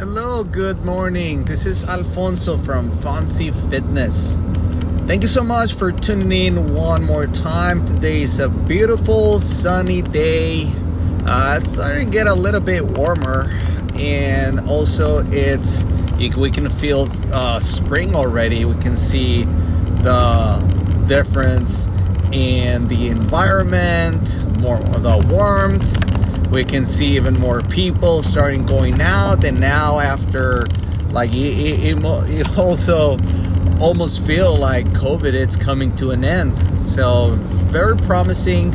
Hello, good morning. This is Alfonso from Fonci Fitness. Thank you so much for tuning in one more time. Today is a beautiful sunny day. Uh, it's starting to get a little bit warmer, and also it's we can feel uh, spring already. We can see the difference in the environment, more the warmth we can see even more people starting going out and now after like it, it, it also almost feel like covid it's coming to an end. So very promising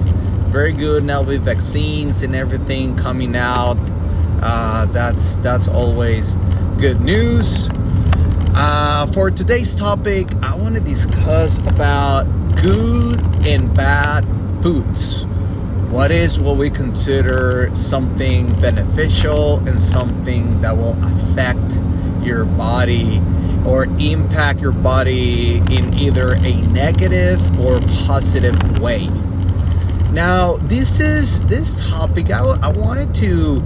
very good now with vaccines and everything coming out. Uh, that's that's always good news. Uh, for today's topic i want to discuss about good and bad foods what is what we consider something beneficial and something that will affect your body or impact your body in either a negative or positive way. Now, this is this topic. I, I wanted to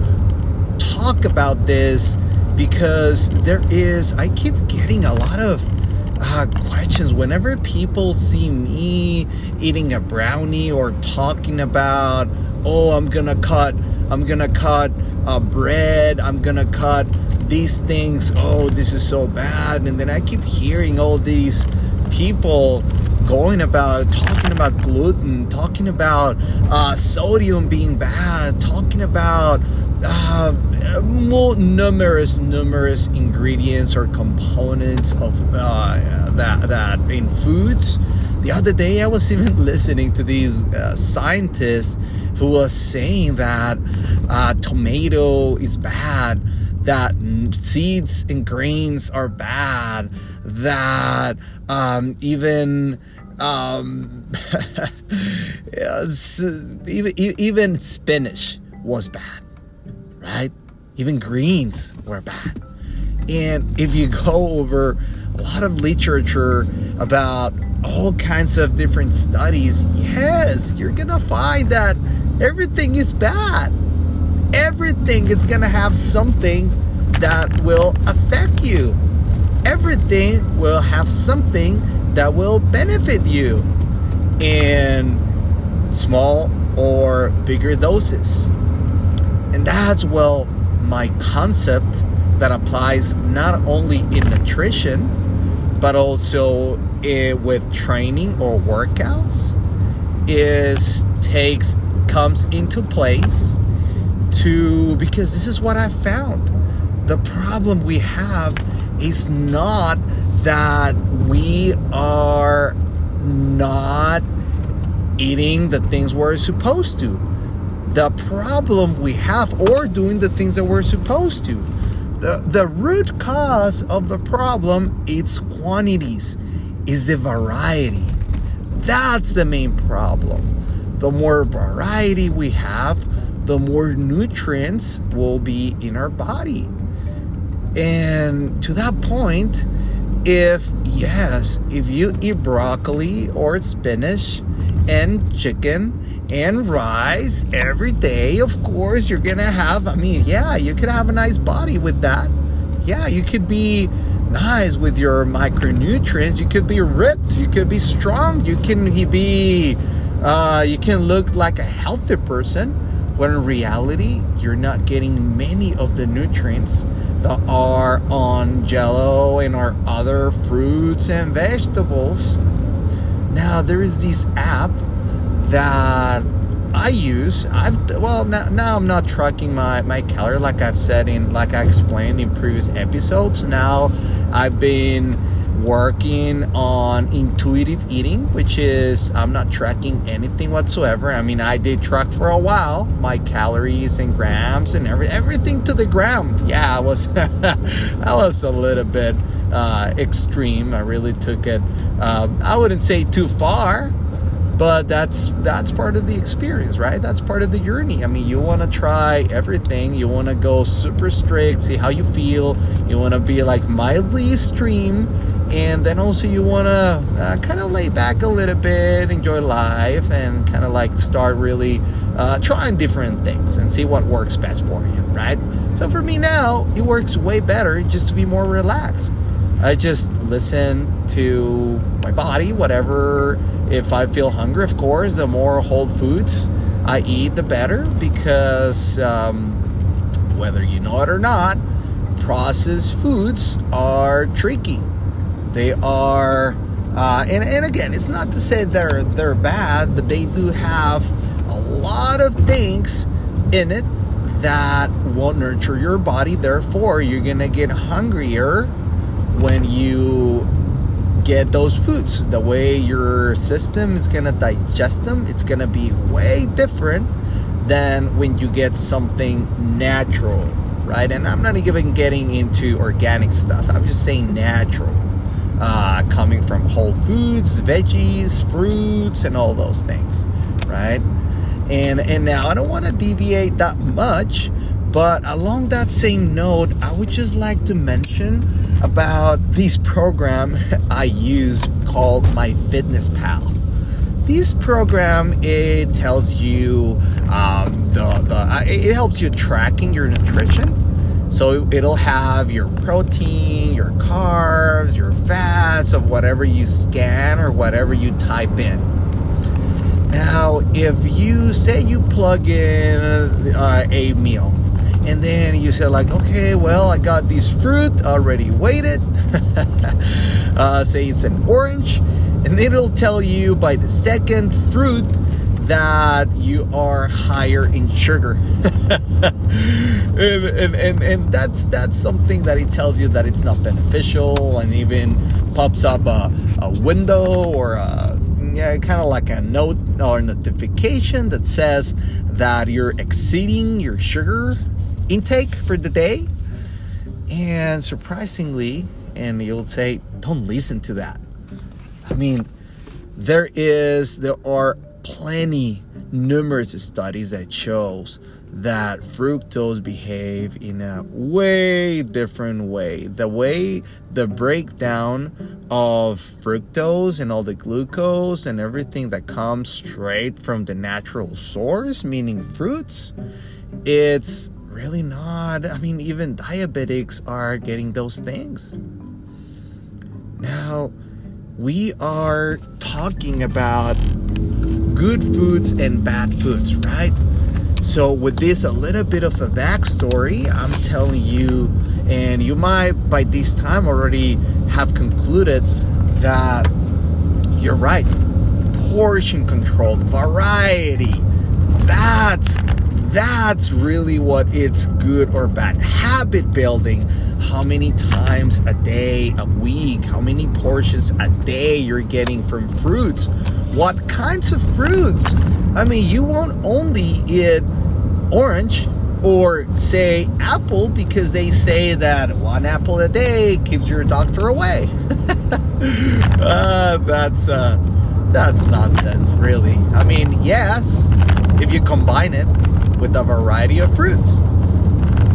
talk about this because there is, I keep getting a lot of uh, questions. Whenever people see me eating a brownie or talking about oh i'm gonna cut i'm gonna cut uh, bread i'm gonna cut these things. Oh this is so bad. And then i keep hearing all these people going about talking about gluten talking about uh, sodium being bad talking about uh, more numerous numerous ingredients or components of uh, that that in foods the other day i was even listening to these uh, scientists who was saying that uh, tomato is bad that seeds and grains are bad that um, even um, even even spinach was bad right? Even greens were bad. And if you go over a lot of literature about all kinds of different studies, yes, you're gonna find that everything is bad. Everything is gonna have something that will affect you. Everything will have something that will benefit you in small or bigger doses. And that's well my concept that applies not only in nutrition but also eh, with training or workouts is takes comes into place to because this is what I found. The problem we have is not that we are not eating the things we're supposed to the problem we have or doing the things that we're supposed to. The, the root cause of the problem it's quantities. Is the variety. That's the main problem. The more variety we have the more nutrients will be in our body. And to that point if yes if you eat broccoli or spinach and chicken and rice every day, of course, you're gonna have, I mean, yeah, you could have a nice body with that. Yeah, you could be nice with your micronutrients. You could be ripped. You could be strong. You can be, uh, you can look like a healthy person. When in reality, you're not getting many of the nutrients that are on jello and our other fruits and vegetables. Now, there is this app that I use. I've well now, now I'm not tracking my my calorie like I've said in like I explained in previous episodes. Now I've been working on intuitive eating, which is I'm not tracking anything whatsoever. I mean, I did track for a while my calories and grams and every everything to the gram. Yeah, I was that was a little bit uh, extreme. I really took it. Uh, I wouldn't say too far but that's that's part of the experience right that's part of the journey i mean you want to try everything you want to go super strict see how you feel you want to be like mildly extreme and then also you want to uh, kind of lay back a little bit enjoy life and kind of like start really uh, trying different things and see what works best for you, right? So for me now, it works way better just to be more relaxed. I just listen to my body, whatever. If I feel hungry, of course, the more whole foods I eat, the better because um, whether you know it or not, processed foods are tricky. They are, uh, and, and again, it's not to say they're they're bad, but they do have a lot of things in it that won't nurture your body. Therefore, you're gonna get hungrier when you get those foods. The way your system is gonna digest them, it's gonna be way different than when you get something natural, right? And I'm not even getting into organic stuff. I'm just saying natural. Uh, coming from whole foods, veggies, fruits, and all those things, right? And and now I don't want to deviate that much, but along that same note, I would just like to mention about this program I use called My Fitness Pal. This program it tells you um, the the uh, it helps you tracking your nutrition. So it'll have your protein, your carbs, your fats of whatever you scan or whatever you type in. Now, if you say you plug in uh, a meal and then you say like okay well i got this fruit already weighted uh, say it's an orange and it'll tell you by the second fruit that you are higher in sugar and, and, and, and that's that's something that it tells you that it's not beneficial and even pops up a, a window or a yeah, kind of like a note or notification that says that you're exceeding your sugar intake for the day. And surprisingly, and you'll say, don't listen to that. I mean, there is, there are plenty, numerous studies that shows that fructose behave in a way different way. The way the breakdown of fructose and all the glucose and everything that comes straight from the natural source, meaning fruits, it's really not. I mean, even diabetics are getting those things. Now, we are talking about good foods and bad foods, right? So, with this, a little bit of a backstory, I'm telling you, and you might by this time already have concluded that you're right. Portion control, variety, that's that's really what it's good or bad. Habit building. How many times a day, a week, how many portions a day you're getting from fruits. What kinds of fruits? I mean, you won't only eat orange or say apple because they say that one apple a day keeps your doctor away. uh, that's uh, that's nonsense, really. I mean, yes, if you combine it with a variety of fruits.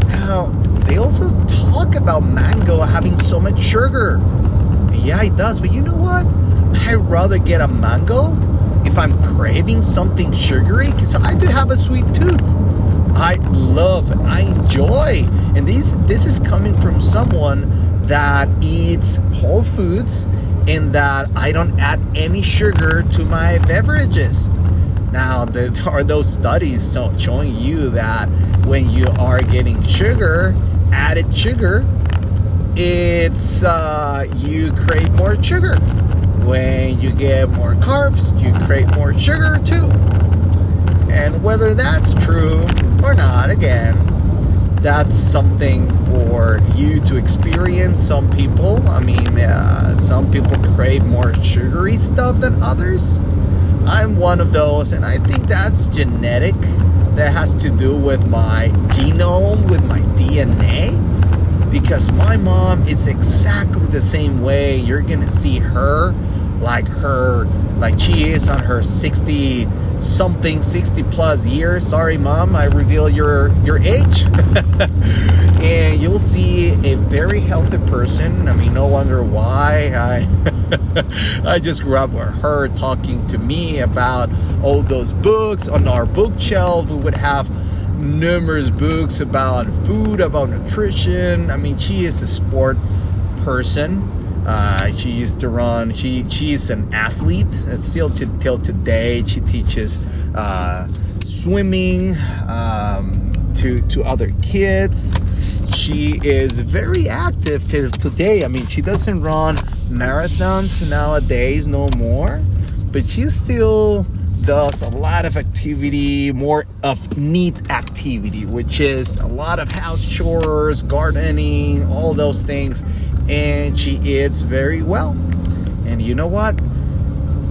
Now, they also talk about mango having so much sugar. Yeah, it does, but you know what? I'd rather get a mango if I'm craving something sugary because I do have a sweet tooth. I love, I enjoy, and this this is coming from someone that eats whole foods and that I don't add any sugar to my beverages. Now, there are those studies showing you that when you are getting sugar, added sugar, it's uh, you crave more sugar. When you get more carbs, you create more sugar too. And whether that's true or not, again, that's something for you to experience. Some people, I mean, uh, some people crave more sugary stuff than others. I'm one of those, and I think that's genetic. That has to do with my genome, with my DNA. Because my mom is exactly the same way. You're gonna see her like her, like she is on her 60 something, 60 plus years. Sorry, mom, I reveal your your age. and you'll see a very healthy person. I mean, no wonder why I I just grew up with her talking to me about all those books on our bookshelf. We would have numerous books about food, about nutrition. I mean, she is a sport person. Uh, she used to run. She she's an athlete. Still to, till today, she teaches uh, swimming um, to to other kids. She is very active till today. I mean, she doesn't run marathons nowadays no more, but she still does a lot of activity, more of NEAT activity, which is a lot of house chores, gardening, all those things. And she eats very well. And you know what?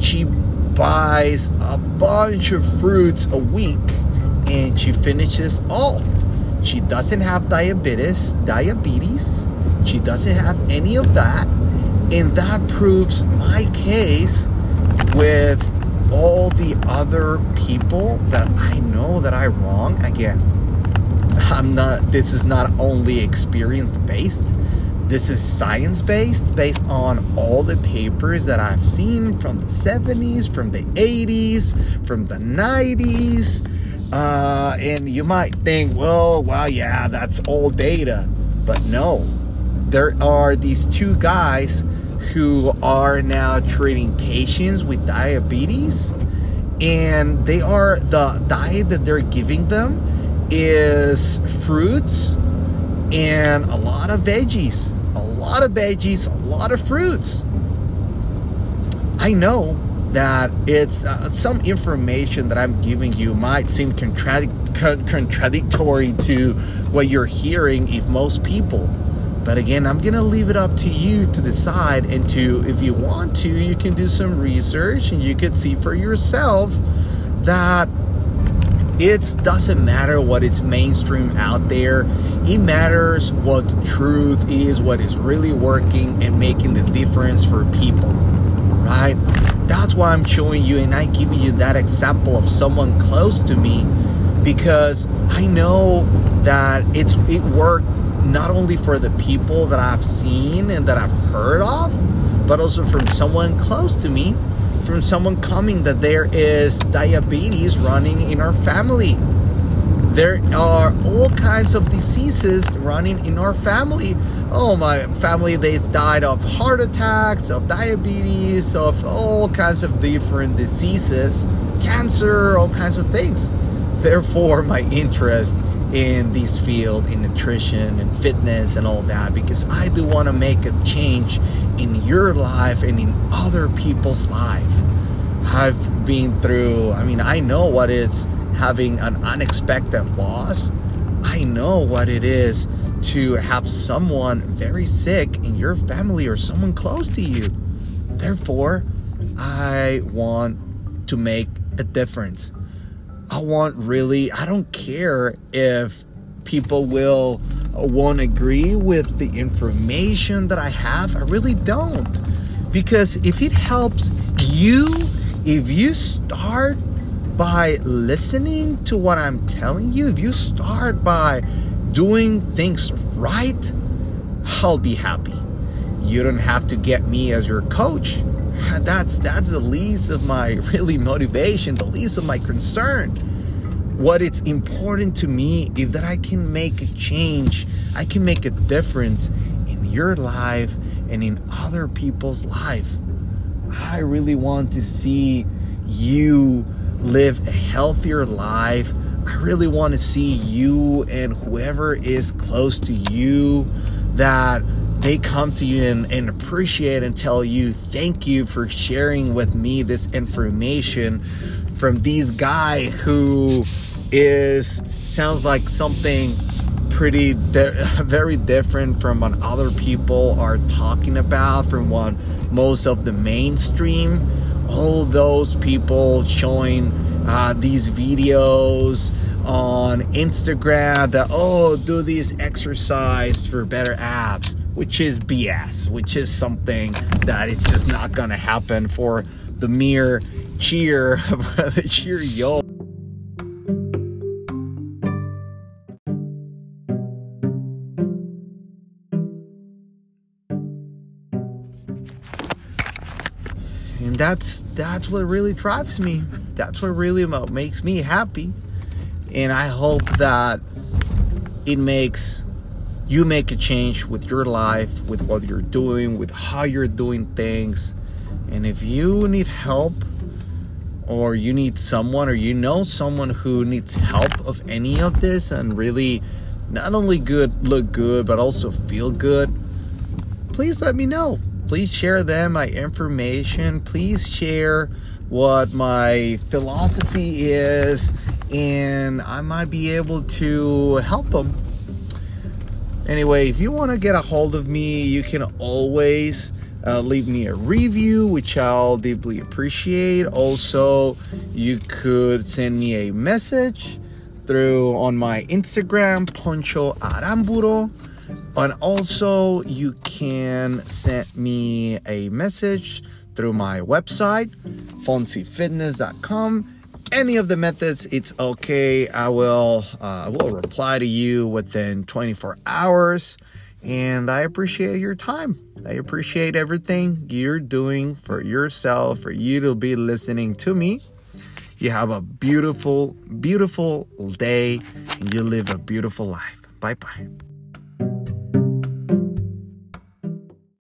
She buys a bunch of fruits a week and she finishes all. She doesn't have diabetes, diabetes. She doesn't have any of that. And that proves my case with all the other people that I know that I wrong. Again, I'm not, this is not only experience based, this is science based, based on all the papers that I've seen from the 70s, from the 80s, from the 90s. Uh, and you might think, well, well, yeah, that's old data. But no, there are these two guys who are now treating patients with diabetes and they are the diet that they're giving them is fruits and a lot of veggies lot of veggies a lot of fruits. I know that it's uh, some information that i'm giving you might seem contradic- contradictory to what you're hearing if most people. But again, I'm to leave it up to you to decide and to, if you want to, you can do some research and you can see for yourself that it doesn't matter what is mainstream out there. It matters what truth is, what is really working and making the difference for people, right? That's why I'm showing you and I giving you that example of someone close to me because I know that it's it worked not only for the people that I've seen and that I've heard of, but also from someone close to me, from someone coming that there is diabetes running in our family. There are all kinds of diseases running in our family. Oh, my family, they've died of heart attacks, of diabetes, of all kinds of different diseases, cancer, all kinds of things. Therefore, my interest in this field in nutrition and fitness and all that because I do want to make a change in your life and in other people's life. I've been through, I mean, I know what it's having an unexpected loss. I know what it is to have someone very sick in your family or someone close to you. Therefore, I want to make a difference. I want really, I don't care if people will uh, won't agree with the information that I have. I really don't. Because if it helps you, if you start by listening to what I'm telling you, if you start by doing things right, I'll be happy. You don't have to get me as your coach. That's that's the least of my really motivation the least of my concern. What it's important to me is that i can make a change. I can make a difference in your life and in other people's life i really want to see you live a healthier life. I really want to see you and whoever is close to you that they come to you and, and appreciate and tell you thank you for sharing with me this information from these guy who is sounds like something pretty very different from what other people are talking about from what most of the mainstream all those people showing uh, these videos on instagram that oh do this exercise for better abs which is BS, which is something that it's just not gonna happen for the mere cheer, the cheer yo. And that's that's what really drives me. That's what really makes me happy. And i hope that it makes you make a change with your life with what you're doing with how you're doing things. And if you need help or you need someone or you know someone who needs help of any of this and really not only good look good but also feel good please let me know please share them my information please share what my philosophy is and i might be able to help them anyway if you want to get a hold of me you can always uh, leave me a review, which I'll deeply appreciate. Also, you could send me a message through on my Instagram, Poncho Aramburo. And also, you can send me a message through my website, foncifitness.com. Any of the methods, it's okay. I will, uh, I will reply to you within 24 hours. And I appreciate your time. I appreciate everything you're doing for yourself, for you to be listening to me. You have a beautiful, beautiful day, and you live a beautiful life. Bye bye.